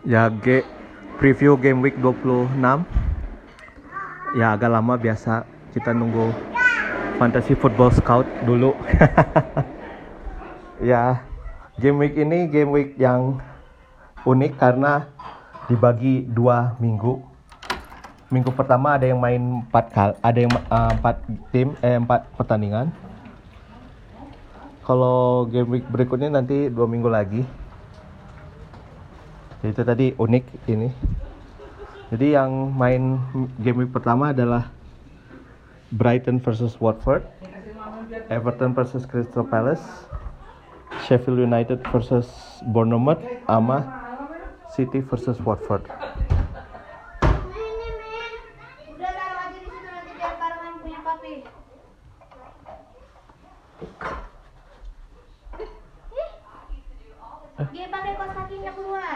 Ya, G preview game week 26. Ya, agak lama biasa kita nunggu Fantasy Football Scout dulu. ya, game week ini game week yang unik karena dibagi dua minggu. Minggu pertama ada yang main empat kali, ada yang uh, empat tim, eh empat pertandingan. Kalau game week berikutnya nanti dua minggu lagi itu tadi unik ini jadi yang main game week pertama adalah Brighton versus Watford Everton versus Crystal Palace Sheffield United versus Bournemouth sama City versus Watford Dia pakai kos kakinya keluar.